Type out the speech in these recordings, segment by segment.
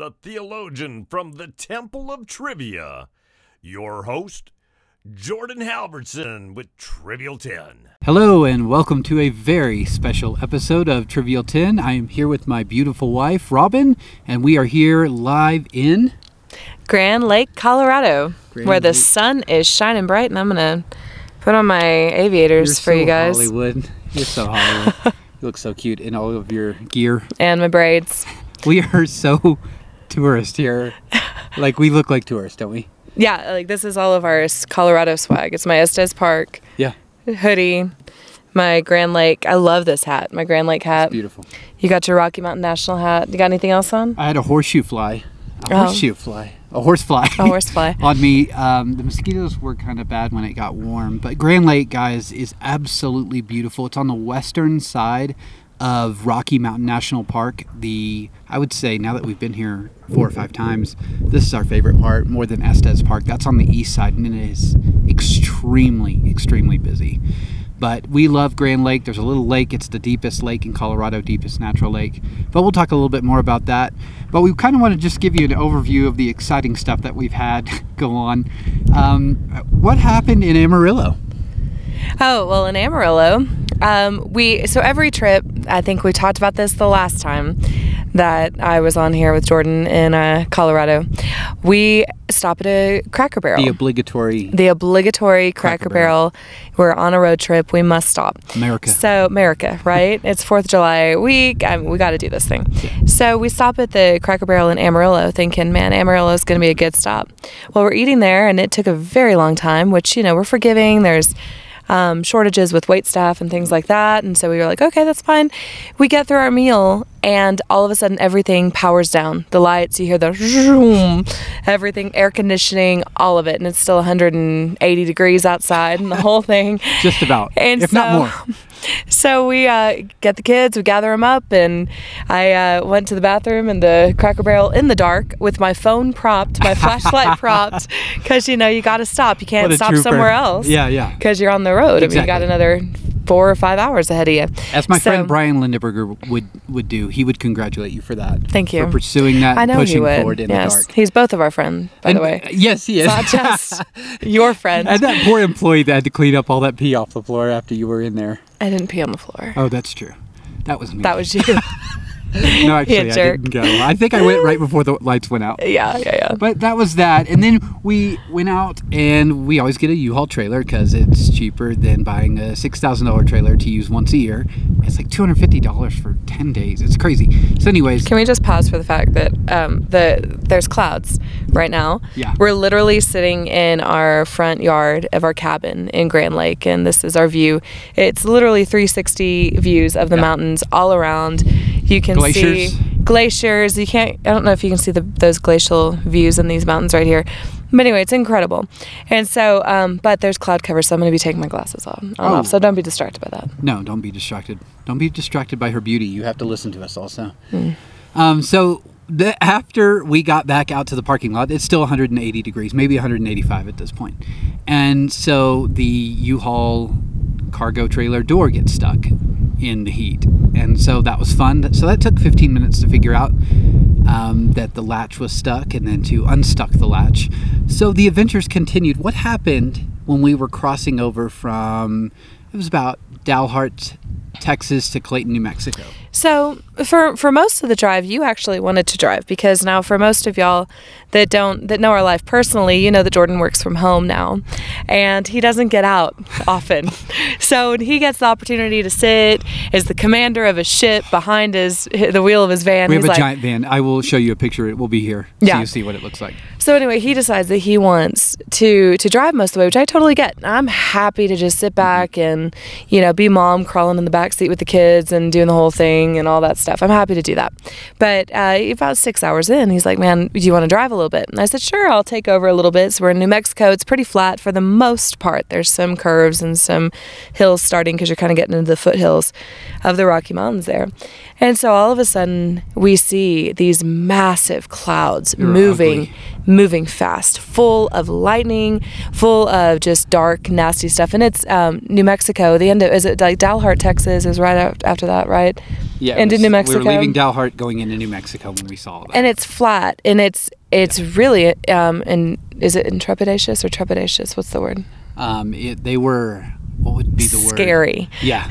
the theologian from the Temple of Trivia. Your host, Jordan Halvorson with Trivial 10. Hello, and welcome to a very special episode of Trivial 10. I am here with my beautiful wife, Robin, and we are here live in. Grand Lake, Colorado, Grand where the sun is shining bright, and I'm gonna put on my aviators You're for so you guys Hollywood. You're so Hollywood. you look so cute in all of your gear. and my braids. We are so tourist here. Like, we look like tourists, don't we? Yeah, like this is all of our Colorado swag. It's my Estes Park Yeah, hoodie, my Grand Lake. I love this hat, my Grand Lake hat. beautiful. You got your Rocky Mountain National hat. You got anything else on? I had a horseshoe fly. A Oh. horseshoe fly. A horse fly. A horsefly. on me. Um, the mosquitoes were kind of bad when it got warm, but Grand Lake, guys, is absolutely beautiful. It's on the western side of Rocky Mountain National Park. The I would say now that we've been here four or five times, this is our favorite part more than Estes Park. That's on the east side, and it is extremely, extremely busy. But we love Grand Lake. There's a little lake. It's the deepest lake in Colorado, deepest natural lake. But we'll talk a little bit more about that. But we kind of want to just give you an overview of the exciting stuff that we've had go on. Um, what happened in Amarillo? Oh, well, in Amarillo, um, we, so every trip, I think we talked about this the last time that I was on here with Jordan in uh, Colorado. We stop at a Cracker Barrel. The obligatory the obligatory Cracker, Cracker Barrel. Barrel. We're on a road trip. We must stop. America. So America, right? it's Fourth of July week. I mean, we got to do this thing. So we stop at the Cracker Barrel in Amarillo, thinking, man, Amarillo is going to be a good stop. Well, we're eating there, and it took a very long time. Which you know we're forgiving. There's um, shortages with wait staff and things like that, and so we were like, okay, that's fine. We get through our meal, and all of a sudden everything powers down. The lights, you hear the zoom, everything, air conditioning, all of it, and it's still 180 degrees outside, and the whole thing. just about, And if so, not more. So we uh, get the kids, we gather them up, and I uh, went to the bathroom and the Cracker Barrel in the dark with my phone propped, my flashlight propped, because you know you got to stop. You can't stop trooper. somewhere else. Yeah, yeah. Because you're on the road. I mean, you got another four or five hours ahead of you. As my So- friend Brian Lindeberger would would do, he would congratulate you for that. Thank you. for pursuing that, I know pushing he would. forward in yes, the dark. he's both of our friends, by And- the way. yes, he is. Not just your friend. and that poor employee that had to clean up all that pee off the floor after you were in there. I didn't pee on the floor. Oh, that's true. That was me. That was you. no, actually, I didn't go. I think I went right before the lights went out. yeah, yeah, yeah. But that was that. And then we went out and we always get a U-Haul trailer because it's cheaper than buying a $6,000 trailer to use once a year. It's like $250 for 10 days. It's crazy. So anyways, Can we just pause for the fact that um, the there's clouds right now? Yeah. We're literally sitting in our front yard of our cabin in Grand Lake, and this is our view. It's literally 360 views of the Yeah. mountains all around. You can Glaciers. see glaciers. You can't. I don't know if you can see the, those glacial views in these mountains right here. But anyway, it's incredible. And so, um, but there's cloud cover, so I'm going to be taking my glasses off. on Oh. off. So don't be distracted by that. no, don't be distracted. Don't be distracted by her beauty. You have to listen to us also. Hmm. Um, so the, after we got back out to the parking lot, it's still 180 degrees, maybe 185 at this point. And so the U-Haul cargo trailer door gets stuck in the heat. And so that was fun. So that took 15 minutes to figure out um, that the latch was stuck and then to unstuck the latch. So the adventures continued. What happened when we were crossing over from, it was about Dalhart, Texas to Clayton, New Mexico? So for for most of the drive, you actually wanted to drive because now for most of y'all that don't that know our life personally, you know that Jordan works from home now, and he doesn't get out often. so when he gets the opportunity to sit as the commander of a ship behind his the wheel of his van, We have he's a like, giant van. I will show you a picture. It will be here, so Yeah. you see what it looks like. So anyway, he decides that he wants to to drive most of the way, which I totally get. I'm happy to just sit back and you know be mom crawling in the back seat with the kids and doing the whole thing and all that stuff. I'm happy to do that. But uh, about six hours in, he's like, "Man, do you want to drive a little bit?" And I said, "Sure, I'll take over a little bit." So we're in New Mexico. It's pretty flat for the most part. There's some curves and some hills starting because you're kind of getting into the foothills of the Rocky Mountains there. And so all of a sudden, we see these massive clouds They're moving ugly. Moving fast, full of lightning, full of just dark, nasty stuff. And it's um, New Mexico. The end of is it like Dalhart, Texas, is right after that, right? Yeah, into was- New Mexico. We were leaving Dalhart going into New Mexico when we saw that. and it's flat, and it's it's really um, and is it intrepidatious or trepidatious? What's the word? um, it, they were what would be the word? Scary. Yeah,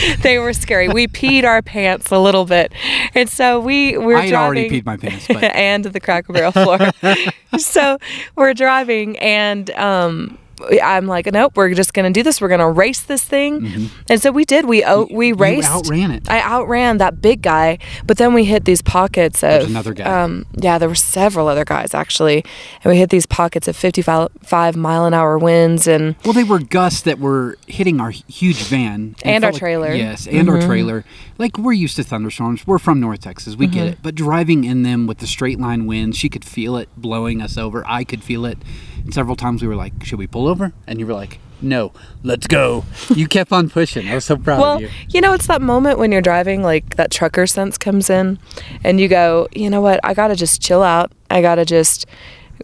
they were scary. We peed our pants a little bit, and so we we're I had already peed my pants, but and the Cracker Barrel floor. so we're driving, and um, I'm like, nope, we're just gonna do this. We're gonna race this thing, and so we did. We o- we you raced. outran it. I outran that big guy, but then we hit these pockets of There's another guy. Um, yeah, there were several other guys actually, and we hit these pockets of 55 mile an hour winds, and Well, they were gusts that were hitting our huge van And felt our trailer. Mm-hmm. yes, and our trailer. Like we're used to thunderstorms. We're from North Texas. We Mm-hmm. get it. But driving in them with the straight line winds, she could feel it blowing us over. I could feel it. And several times we were like, "Should we pull over?" And you were like, "No, let's go." you kept on pushing. I was so proud well, of you. Well, you know, it's that moment when you're driving, like that trucker sense comes in, and you go, you know what, I gotta just chill out. I gotta just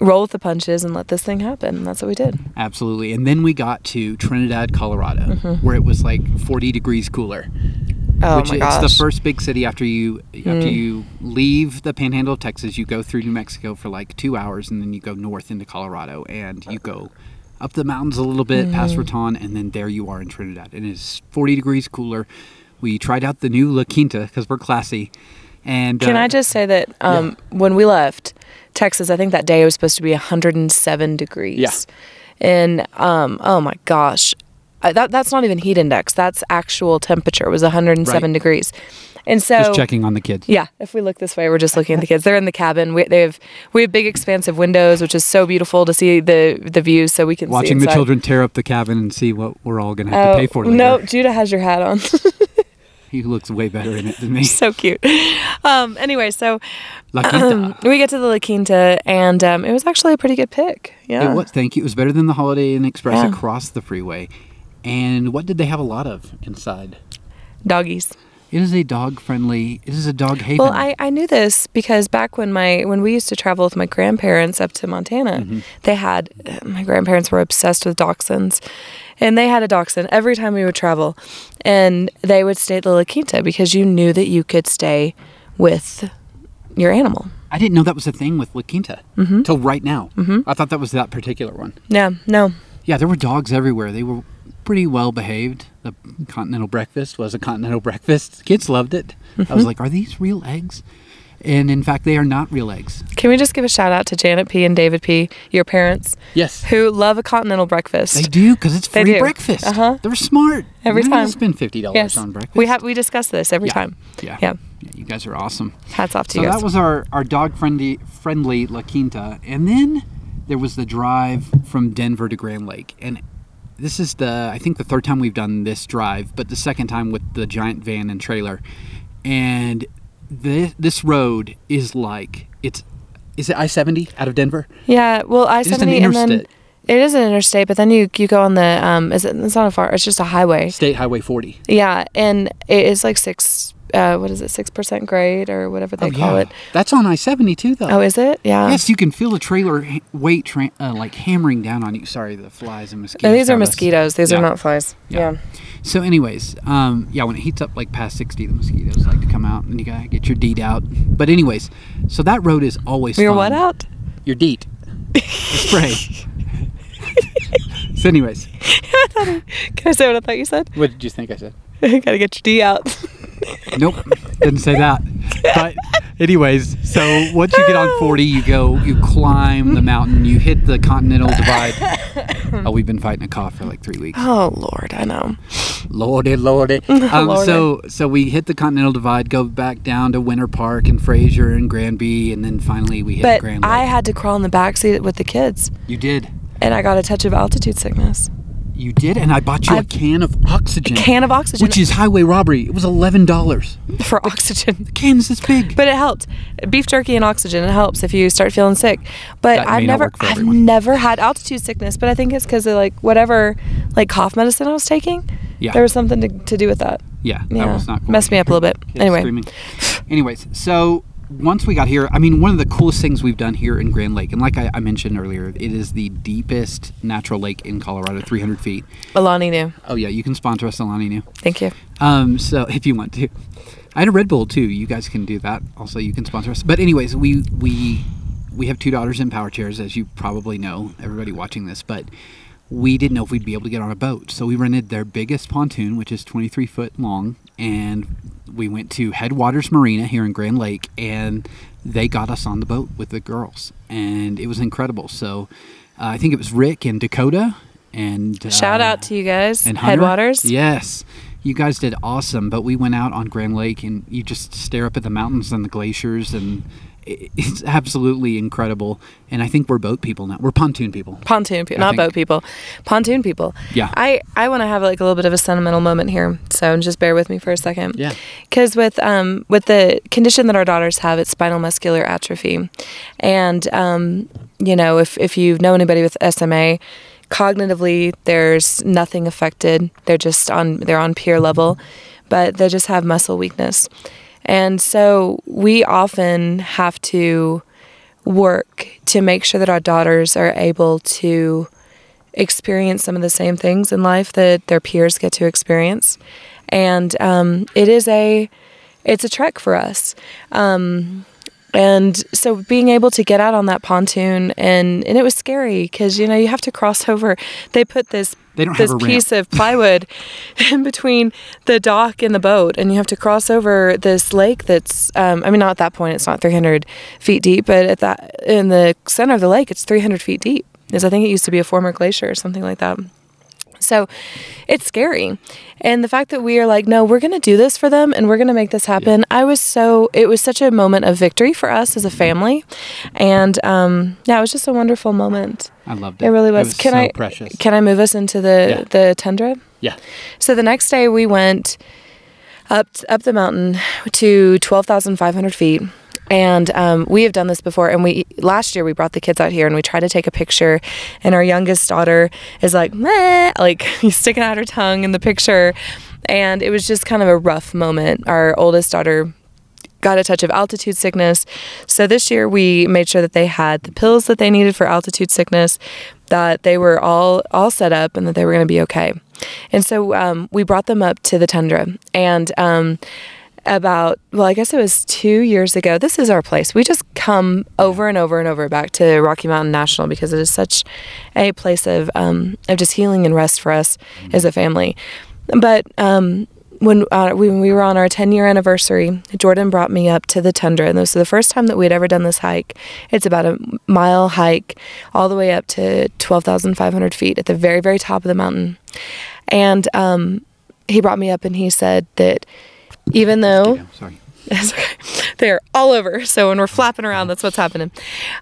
roll with the punches and let this thing happen. And that's what we did. Absolutely. And then we got to Trinidad, Colorado, Mm-hmm. where it was like 40 degrees cooler. Oh which my it's gosh. the first big city after you after Mm. you leave the panhandle of Texas, you go through New Mexico for like 2 hours and then you go north into Colorado and you go up the mountains a little bit past Mm-hmm. Raton and then there you are in Trinidad. And it's 40 degrees cooler. We tried out the new La Quinta because we're classy. And Can uh, I just say that um, when we left Texas, I think that day it was supposed to be 107 degrees. Yeah. And um, oh my gosh, That that's not even heat index. That's actual temperature. It was 107 Right. degrees. And so just checking on the kids. Yeah, if we look this way, we're just looking at the kids. They're in the cabin. We, they have we have big expansive windows, which is so beautiful to see the the views, so we can see Watching the children tear up the cabin and see what we're all going to have Oh to pay for later. no, Judah has your hat on. He looks way better in it than me. so cute. Um, anyway, so La Quinta. we get to the La Quinta, and um, it was actually a pretty good pick. Yeah, It was. Thank you. It was better than the Holiday Inn Express Yeah. across the freeway. And what did they have a lot of inside? doggies. It is a dog friendly. It is a dog haven. Well, I, I knew this because back when my when we used to travel with my grandparents up to Montana, Mm-hmm. they had my grandparents were obsessed with dachshunds, and they had a dachshund every time we would travel, and they would stay at the La Quinta because you knew that you could stay with your animal. I didn't know that was a thing with La Quinta Mm-hmm. till right now. Mm-hmm. I thought that was that particular one. Yeah, no, Yeah, there were dogs everywhere. They were pretty well behaved. The continental breakfast was a continental breakfast. Kids loved it. I Mm-hmm. was like, "Are these real eggs?" And in fact, they are not real eggs. can we just give a shout out to Janet P and David P, your parents, Yes, who love a continental breakfast. they do because it's They free do. breakfast. Uh-huh. They're smart. Every not time. spend fifty dollars yes, on breakfast. we have we discuss this every Yeah. time. Yeah. Yeah. Yeah, you guys are awesome. Hats off to So you guys. So that was our, our dog friendly friendly La Quinta, and then there was the drive from Denver to Grand Lake, and this is the I think the third time we've done this drive, but the second time with the giant van and trailer, and this this road is like it's is it I seventy out of Denver? Yeah, well, I It is an seventy, and then it is an interstate, but then you you go on the um, is it? It's not a far. It's just a highway. State Highway forty. Yeah, and it is like six. Uh, what is it? Six percent grade or whatever they call it. That's on I seventy two though. Oh, is it? Yeah. Yes, you can feel the trailer ha- weight tra- uh, like hammering down on you. Sorry, the flies and mosquitoes. No, these are mosquitoes. These Yeah. are not flies. Yeah. Yeah. So, anyways, um, yeah, when it heats up like past 60, the mosquitoes like to come out and you gotta get your DEET out. But, anyways, so that road is always Your fun. what out? Your DEET. the spray. so, anyways, Can I say what I thought you said? what did you think I said? Gotta get your D out. Nope, didn't say that. But, anyways, so once you get on 40, you go, you climb the mountain, you hit the Continental Divide. oh, we've been fighting a cough for like three weeks. oh Lord, I know. Lordy, lordy. Um, Lordy. So, so we hit the Continental Divide, go back down to Winter Park and Fraser and Granby, and then finally we hit But Grand Lake. I had to crawl in the back seat with the kids, you did, and I got a touch of altitude sickness. You did, and I bought you a can of oxygen, A Can of oxygen which is highway robbery. It was eleven dollars. for oxygen. The can's this big. But it helped. Beef jerky and oxygen it helps if you start feeling sick. But That I've never I've never had altitude sickness, but I think it's because of like whatever like cough medicine I was taking. Yeah. There was something to, to do with that. yeah, that was not cool. Messed me up a little bit. Kids Anyway. screaming. Anyways, so once we got here, I mean, one of the coolest things we've done here in Grand Lake, and like I, I mentioned earlier, it is the deepest natural lake in Colorado, 300 feet. Alani Nu. Oh yeah, you can sponsor us, Alani Nu. Thank you. Um, so if you want to. I had a Red Bull too. You guys can do that. Also, you can sponsor us. But anyways, we we we have two daughters in power chairs, as you probably know. Everybody watching this, but we didn't know if we'd be able to get on a boat, so we rented their biggest pontoon, which is 23 foot long, and we went to Headwaters Marina here in Grand Lake, and they got us on the boat with the girls, and it was incredible. So uh, I think it was Rick and Dakota, and uh, Shout out to you guys, and Hunter? Headwaters. Yes. You guys did awesome, but we went out on Grand Lake and you just stare up at the mountains and the glaciers and it's absolutely incredible. And I think we're boat people now. We're pontoon people. Pontoon people, not think- boat people, pontoon people. Yeah. I I want to have like a little bit of a sentimental moment here, so just bear with me for a second. Yeah. Because with um with the condition that our daughters have, it's spinal muscular atrophy, and um you know if if you know anybody with SMA, cognitively there's nothing affected. They're just on they're on peer level, but they just have muscle weakness, and so we often have to work to make sure that our daughters are able to experience some of the same things in life that their peers get to experience. And um, it is a it's a trek for us. Um, and so being able to get out on that pontoon and and it was scary because you know you have to cross over they put this They don't have this a ramp. piece of plywood in between the dock and the boat and you have to cross over this lake that's um, i mean not at that point it's not 300 feet deep but at that in the center of the lake it's 300 feet deep because i think it used to be a former glacier or something like that so it's scary. And the fact that we are like, no, we're going to do this for them and we're going to make this happen. I was so, it was such a moment of victory for us as a family. And um, yeah, it was just a wonderful moment. I loved it. It really was. It was can so I precious. can I move us into the Yeah. the tundra? yeah. So the next day we went up up the mountain to twelve thousand five hundred feet, and um, we have done this before. And we last year we brought the kids out here and we tried to take a picture, and our youngest daughter is like, Meh, like sticking out her tongue in the picture, and it was just kind of a rough moment. Our oldest daughter got a touch of altitude sickness. So this year we made sure that they had the pills that they needed for altitude sickness, that they were all all set up, and that they were going to be okay. And so um, we brought them up to the tundra, and um, about well, I guess it was two years ago. This is our place. We just come over and over and over back to Rocky Mountain National because it is such a place of um, of just healing and rest for us as a family. But um, when uh, we were on our 10 year anniversary, Jordan brought me up to the tundra, and this was the first time that we had ever done this hike. It's about a mile hike all the way up to 12,500 feet at the very very top of the mountain, and um, he brought me up and he said that even though sorry. it's okay. They're all over. So when we're flapping around, that's what's happening.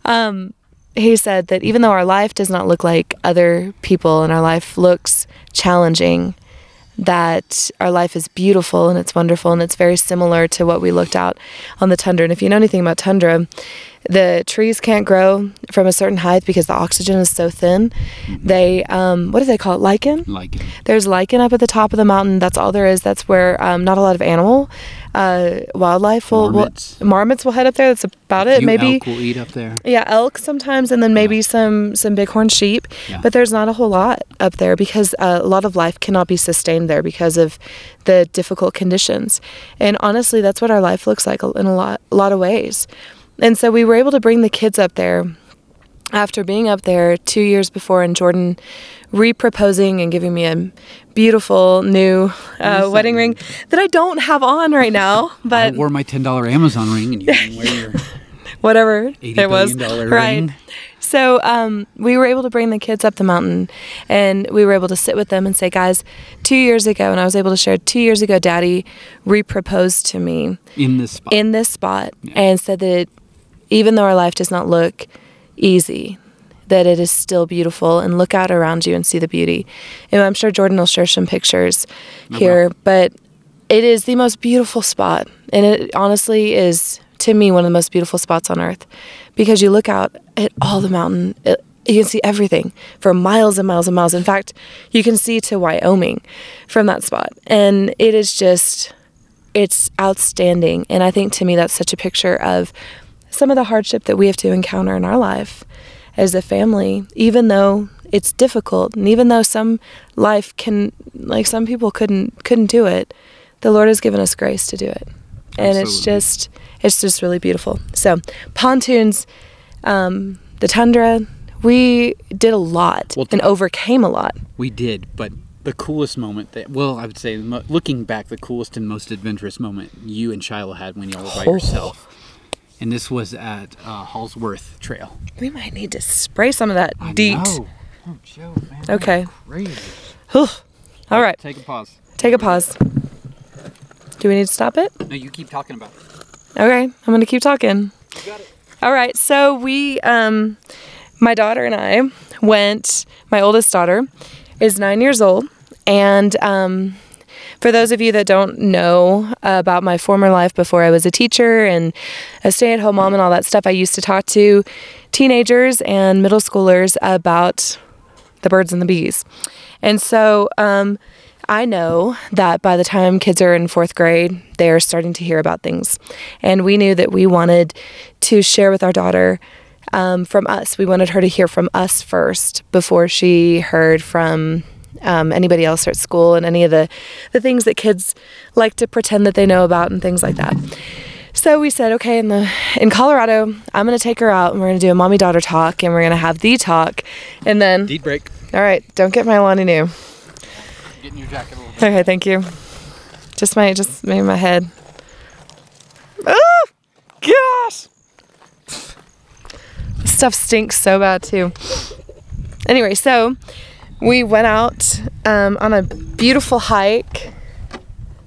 Um, he said that even though our life does not look like other people and our life looks challenging, that our life is beautiful and it's wonderful and it's very similar to what we looked out on the tundra. And if you know anything about tundra, the trees can't grow from a certain height because the oxygen is so thin. They, um, what do they call it? Lichen? It. There's lichen up at the top of the mountain. That's all there is. That's where um, not a lot of animal uh, wildlife will, Marmots. will marmots will head up there. That's about it. Maybe elk will eat up there. yeah, elk sometimes, and then maybe some some bighorn sheep. Yeah. But there's not a whole lot up there because uh, a lot of life cannot be sustained there because of the difficult conditions. And honestly, that's what our life looks like in a lot a lot of ways. And so we were able to bring the kids up there after being up there two years before in Jordan re-proposing and giving me a beautiful new uh, wedding ring that I don't have on right now, But I wore my ten dollar Amazon ring, and you can wear your whatever it was. Right. ring. So um, we were able to bring the kids up the mountain, and we were able to sit with them and say, "Guys, two years ago," and I was able to share. Two years ago, Daddy re-proposed to me in this spot. in this spot, Yeah. and said that it, even though our life does not look easy, that it is still beautiful. And look out around you and see the beauty. And I'm sure Jordan will share some pictures I here, but it is the most beautiful spot, and it honestly is to me one of the most beautiful spots on earth because you look out at all the mountain. It, you can see everything for miles and miles and miles. In fact, you can see to Wyoming from that spot, and it is just it's outstanding. And I think to me that's such a picture of some of the hardship that we have to encounter in our life as a family, even though it's difficult and even though some life can like some people couldn't couldn't do it, the Lord has given us grace to do it. and it's just it's just really beautiful. So pontoons, um, the tundra, we did a lot Well, and overcame a lot. We did, but the coolest moment that, well, I would say, looking back, the coolest and most adventurous moment you and Shiloh had when y'all were by Oh. yourself. And this was at uh, Holzwarth Trail. We might need to spray some of that I DEET. know. Oh, Joe, man. Okay. Crazy. All right, Take a pause. take a pause. Do we need to stop it? No, you keep talking about it. Okay, I'm gonna keep talking. All right, so we, um, my daughter and I went. My oldest daughter is nine years old, and um, for those of you that don't know about my former life before I was a teacher and a stay-at-home mom and all that stuff, I used to talk to teenagers and middle schoolers about the birds and the bees. And so um, I know that by the time kids are in fourth grade, they are starting to hear about things. And we knew that we wanted to share with our daughter um, from us. We wanted her to hear from us first before she heard from um, anybody else at school and any of the, the things that kids like to pretend that they know about and things like that. So we said, okay, in the in Colorado, I'm gonna take her out and we're gonna do a mommy daughter talk and we're gonna have the talk, and then DEET break. all right, don't get my Lonnie new. Get in your jacket a little Okay, thank you. Just my, just maybe my head. Oh, gosh. This stuff stinks so bad too. Anyway, so we went out um, on a beautiful hike.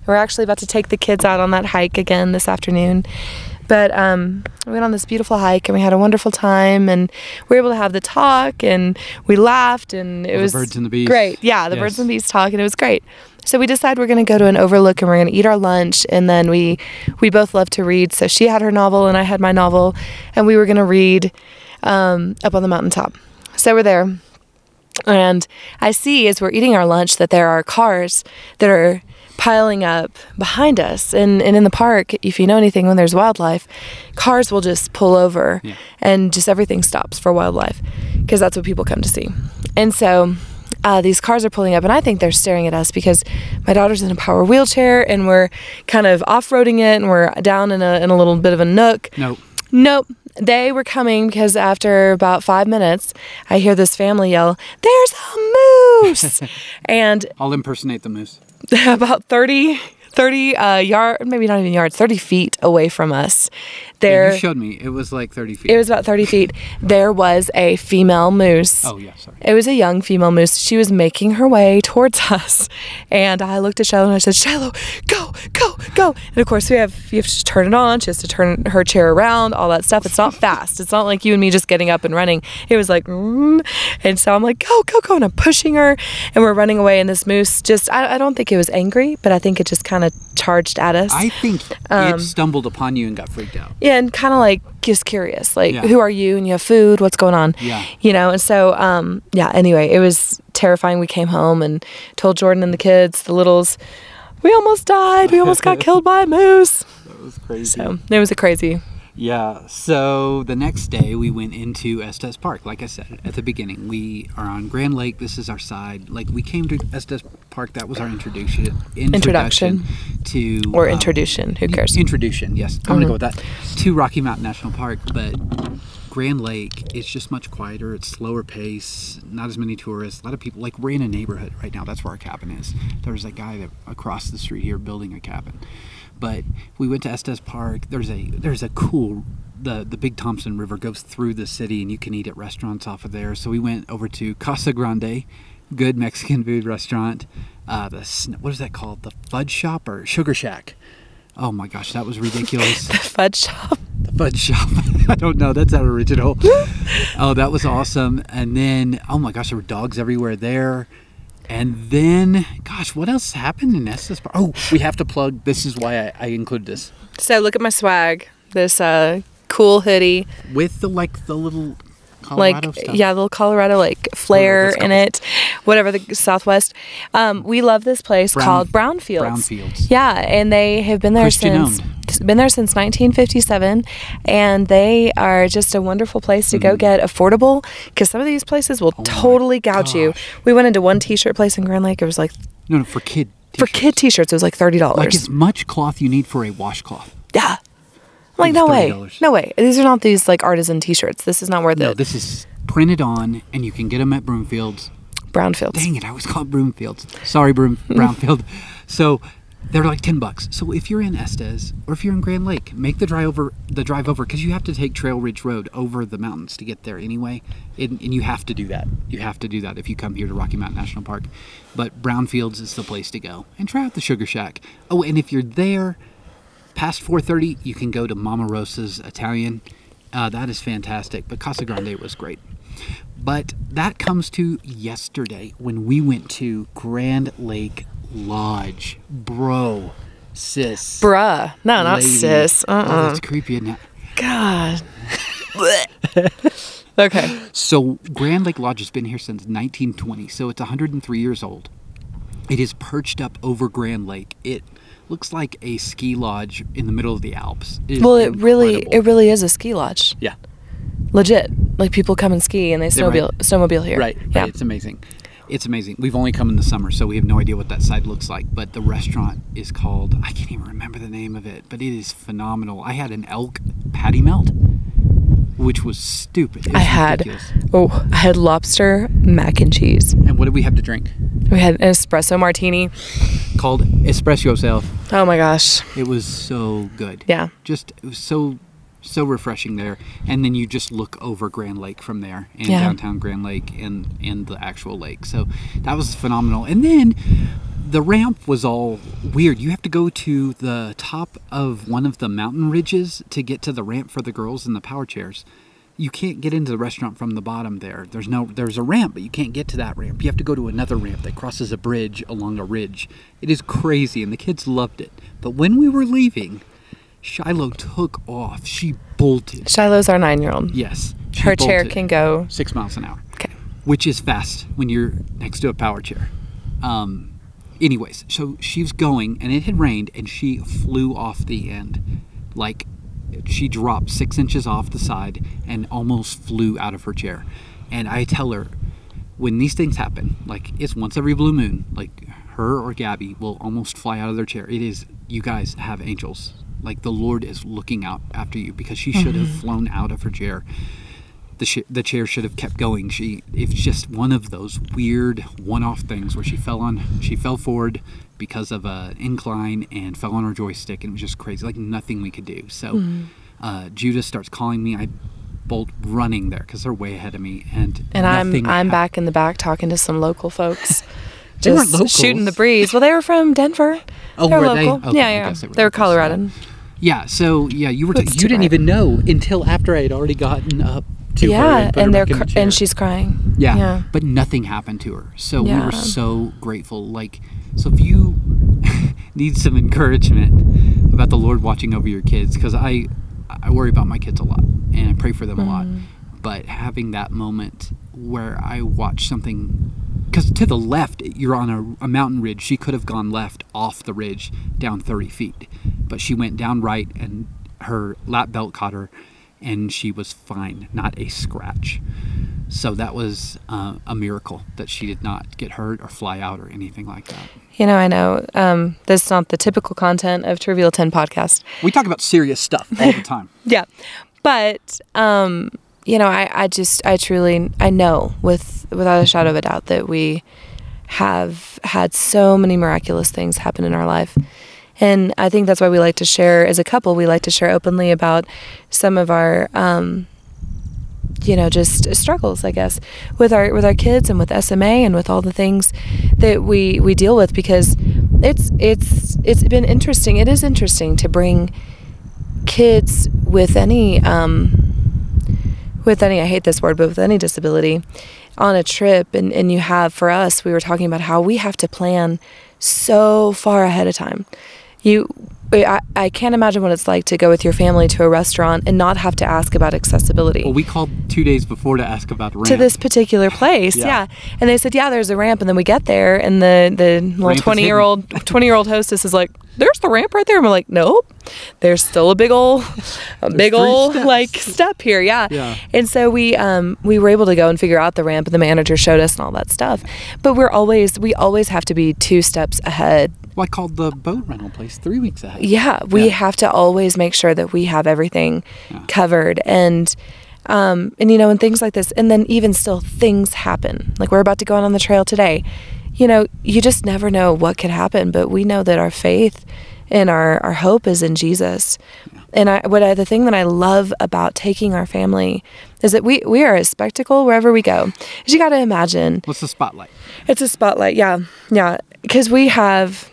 We're actually about to take the kids out on that hike again this afternoon. But um, we went on this beautiful hike and we had a wonderful time and we were able to have the talk and we laughed and it the was birds and the bees. great. Yeah, the Yes. birds and the bees talk and it was great. So we decided we're going to go to an overlook and we're going to eat our lunch and then we we both love to read. So she had her novel and I had my novel and we were going to read um, up on the mountaintop. So we're there and I see as we're eating our lunch that there are cars that are piling up behind us. And, and in the park, if you know anything, when there's wildlife, cars will just pull over Yeah. and just everything stops for wildlife because that's what people come to see. And so uh, these cars are pulling up, and I think they're staring at us because my daughter's in a power wheelchair and we're kind of off roading it and we're down in a, in a little bit of a nook. Nope. Nope. They were coming because after about five minutes, I hear this family yell, There's a moose! and I'll impersonate the moose. about 30, 30 uh, yard, maybe not even yards, 30 feet away from us, Yeah, there, you showed me. It was like 30 feet. it was about 30 feet, there was a female moose. oh, yeah, sorry. It was a young female moose. She was making her way towards us. And I looked at Shiloh and I said, Shiloh, go, go, go. And of course, we have, you have to turn it on. She has to turn her chair around, all that stuff. It's not fast. It's not like you and me just getting up and running. It was like, mm. and so I'm like, go, go, go. And I'm pushing her and we're running away. And this moose just, I, I don't think it was angry, but I think it just kind of charged at us. I think Um, it stumbled upon you and got freaked out. Yeah, and kind of like just curious, like Yeah. who are you? And you have food. What's going on? Yeah. You know. And so, um, yeah. Anyway, it was terrifying. We came home and told Jordan and the kids, the littles, we almost died. We almost got killed by a moose. That was crazy. So it was a crazy. Yeah. So the next day we went into Estes Park. Like I said at the beginning, we are on Grand Lake. This is our side. Like we came to Estes Park. That was our introduction. Introduction. to Or um, introduction. Who cares? Introduction. Yes, I'm gonna Mhm. go with that. To Rocky Mountain National Park, but Grand Lake is just much quieter. It's slower pace. Not as many tourists. A lot of people. Like we're in a neighborhood right now. That's where our cabin is. There's a guy that across the street here building a cabin. But we went to Estes Park. There's a there's a cool the the Big Thompson River goes through the city and you can eat at restaurants off of there. So we went over to Casa Grande, good Mexican food restaurant. Uh, the what is that called? The Fudge Shop or Sugar Shack? Oh my gosh, that was ridiculous. the Fudge shop. Fudge Shop. I don't know. That's not original. oh, that was awesome. And then, oh my gosh, there were dogs everywhere there. And then, gosh, what else happened in Estes Park? Oh, we have to plug. This is why I, I included this So look at my swag. This uh, cool hoodie, with the like the little Colorado like stuff. yeah, little Colorado like flair that's in it, whatever the Southwest. Um, we love this place Brown- called Brownfields. Brownfields. Yeah, and they have been there Christian since been there since 1957, and they are just a wonderful place to go get affordable because some of these places will Mm-hmm. Oh totally gouge you. We went into one T-shirt place in Grand Lake. It was like No, no, for kid. for t-shirts. kid T-shirts, it was like thirty dollars. Like as much cloth you need for a washcloth. Yeah. I'm like, no way. $30. No way. These are not these like artisan t shirts. This is not worth No, it. this is printed on, and you can get them at Broomfields. Brownfields. Dang it, I was called Broomfields. Sorry, Broom Brownfield. So they're like ten bucks. So if you're in Estes or if you're in Grand Lake, make the drive over the drive over because you have to take Trail Ridge Road over the mountains to get there anyway, and, and you have to do that. You have to do that if you come here to Rocky Mountain National Park. But Brownfields is the place to go and try out the Sugar Shack. Oh, and if you're there past 4:30, you can go to Mama Rosa's Italian. Uh, that is fantastic. But Casa Grande was great. But that comes to yesterday when we went to Grand Lake Lodge. Bro, sis. Bruh. No, not lady. sis. Oh, Uh-uh. that's creepy, isn't it? God. okay. So Grand Lake Lodge has been here since 1920, so it's 103 years old. It is perched up over Grand Lake. It looks like a ski lodge in the middle of the Alps. is Well, it really, it really is a ski lodge. yeah. Legit. Like people come and ski and they snowmobile, snowmobile here. Right. Yeah. Right. It's amazing. It's amazing. We've only come in the summer, so we have no idea what that side looks like. But the restaurant is called, I can't even remember the name of it, but it is phenomenal. I had an elk patty melt, which was stupid. It I had, ridiculous. oh, I had lobster mac and cheese. And what did we have to drink? We had an espresso martini. Called Espresso Yourself. Oh my gosh. It was so good. Yeah. Just it was so so refreshing there. And then you just look over Grand Lake from there and Yeah. downtown Grand Lake and and the actual lake. So that was phenomenal. And then the ramp was all weird. You have to go to the top of one of the mountain ridges to get to the ramp for the girls in the power chairs. You can't get into the restaurant from the bottom there. There's no there's a ramp, but you can't get to that ramp. You have to go to another ramp that crosses a bridge along a ridge. It is crazy and the kids loved it. But when we were leaving, Shiloh took off. She bolted. Shiloh's our nine year old. Yes. Her chair can go. six miles an hour Okay. which is fast when you're next to a power chair. Um, anyways, so she was going and it had rained and she flew off the end. Like she dropped six inches off the side and almost flew out of her chair. And I tell her, when these things happen, like it's once every blue moon, like her or Gabby will almost fly out of their chair. It is, you guys have angels. Like the Lord is looking out after you because she should have flown out of her chair the, sh- the chair should have kept going. She it's just one of those weird one-off things where she fell on she fell forward because of a incline and fell on her joystick and it was just crazy like nothing we could do. So uh, Judah starts calling me. I bolt running there because they're way ahead of me and And I'm I'm back in the back talking to some local folks. They Just shooting the breeze. Well, they were from Denver. Oh, They're were they? local. Okay, yeah, yeah. they were They were yeah. Coloradan. Yeah. So yeah, you were t- you didn't even know until after I had already gotten up to Yeah, and, her and they're back in the and she's crying. Yeah, Yeah. but nothing happened to her. So we were so grateful. Like, so if you need some encouragement about the Lord watching over your kids, because I, I worry about my kids a lot and I pray for them a lot. Mm. But having that moment where I watch something, because to the left you're on a, a mountain ridge. She could have gone left off the ridge down 30 feet, but she went down right and her lap belt caught her, and she was fine, not a scratch. So that was uh, a miracle that she did not get hurt or fly out or anything like that. You know, I know um, this is not the typical content of Trivial 10 podcast. We talk about serious stuff all the time. Yeah. But um, you know, I, I just I truly I know with without a shadow of a doubt that we have had so many miraculous things happen in our life. And I think that's why we like to share as a couple, we like to share openly about some of our um, you know, just struggles, I guess, with our with our kids and with SMA and with all the things that we we deal with because it's it's it's been interesting. It is interesting to bring kids with any um, with any I hate this word, but with any disability on a trip and, and you have for us, we were talking about how we have to plan so far ahead of time. You I, I can't imagine what it's like to go with your family to a restaurant and not have to ask about accessibility Well, we called two days before to ask about the ramp. to this particular place. Yeah. Yeah. And they said, yeah, there's a ramp. And then we get there, and the the little Ramp twenty year old twenty year old hostess is like, there's the ramp right there. And we're like, nope, there's still a big old a big old steps. like step here. Yeah. Yeah. And so we um we were able to go and figure out the ramp, and the manager showed us and all that stuff. But we're always we always have to be two steps ahead Well, I called the boat rental place three weeks ahead. Yeah, we Yeah. have to always make sure that we have everything Yeah. covered and um and you know and things like this and then even still things happen. Like we're about to go out on the trail today. You know, you just never know what could happen, but we know that our faith and our our hope is in Jesus. And I what I, the thing that I love about taking our family is that we we are a spectacle wherever we go. You got to imagine What's the spotlight? it's a spotlight, yeah, yeah. Because we have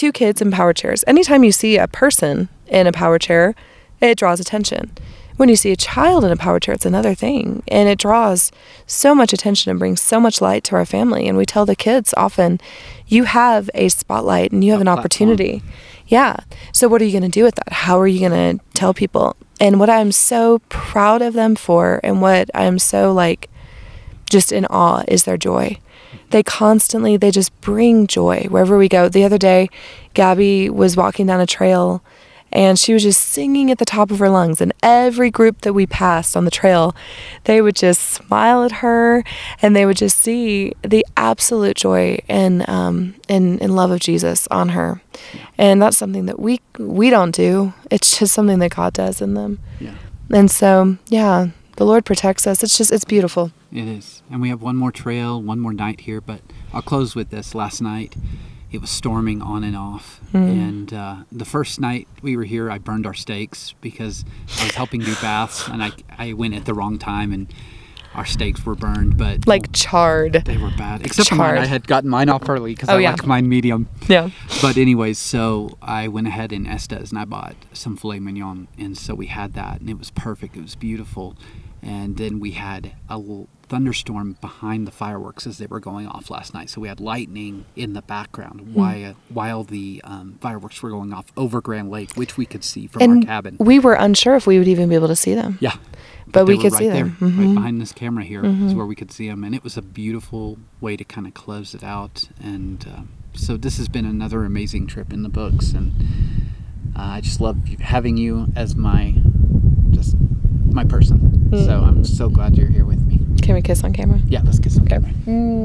two kids in power chairs. Anytime you see a person in a power chair, it draws attention. When you see a child in a power chair, it's another thing, and it draws so much attention and brings so much light to our family. And we tell the kids often, you have a spotlight and you have A an platform. opportunity. Yeah. So what are you going to do with that? How are you going to tell people? And what I'm so proud of them for, and what I'm so like just in awe is their joy. They constantly they just bring joy wherever we go. The other day, Gabby was walking down a trail and she was just singing at the top of her lungs and every group that we passed on the trail, they would just smile at her and they would just see the absolute joy and um and, and love of Jesus on her. And that's something that we we don't do. It's just something that God does in them. Yeah, And so, yeah, the Lord protects us. It's just it's beautiful. it is. And we have one more trail, one more night here, but I'll close with this. Last night, it was storming on and off. And uh, the first night we were here, I burned our steaks because I was helping do baths and I, I went at the wrong time and our steaks were burned. But Like charred. they were bad. Except for mine, I had gotten mine off early because Oh, I yeah. like mine medium. Yeah. But anyways, so I went ahead in Estes and I bought some filet mignon, and so we had that, and it was perfect. It was beautiful, and then we had a little thunderstorm behind the fireworks as they were going off last night. So we had lightning in the background while while the um, fireworks were going off over Grand Lake, which we could see from and our cabin. we were unsure if we would even be able to see them. yeah. But they we could right see there, them. Mm-hmm. right behind this camera here is where we could see them, and it was a beautiful way to kind of close it out. And uh, so this has been another amazing trip in the books, and uh, I just love having you as my just my person. So I'm so glad you're here with me. Can we kiss on camera? Yeah, let's kiss some Okay. camera.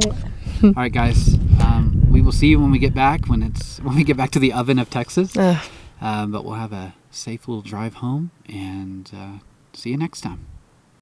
All right, guys. Um, we will see you when we get back. When it's when we get back to the oven of Texas. Um, but we'll have a safe little drive home, and uh, see you next time.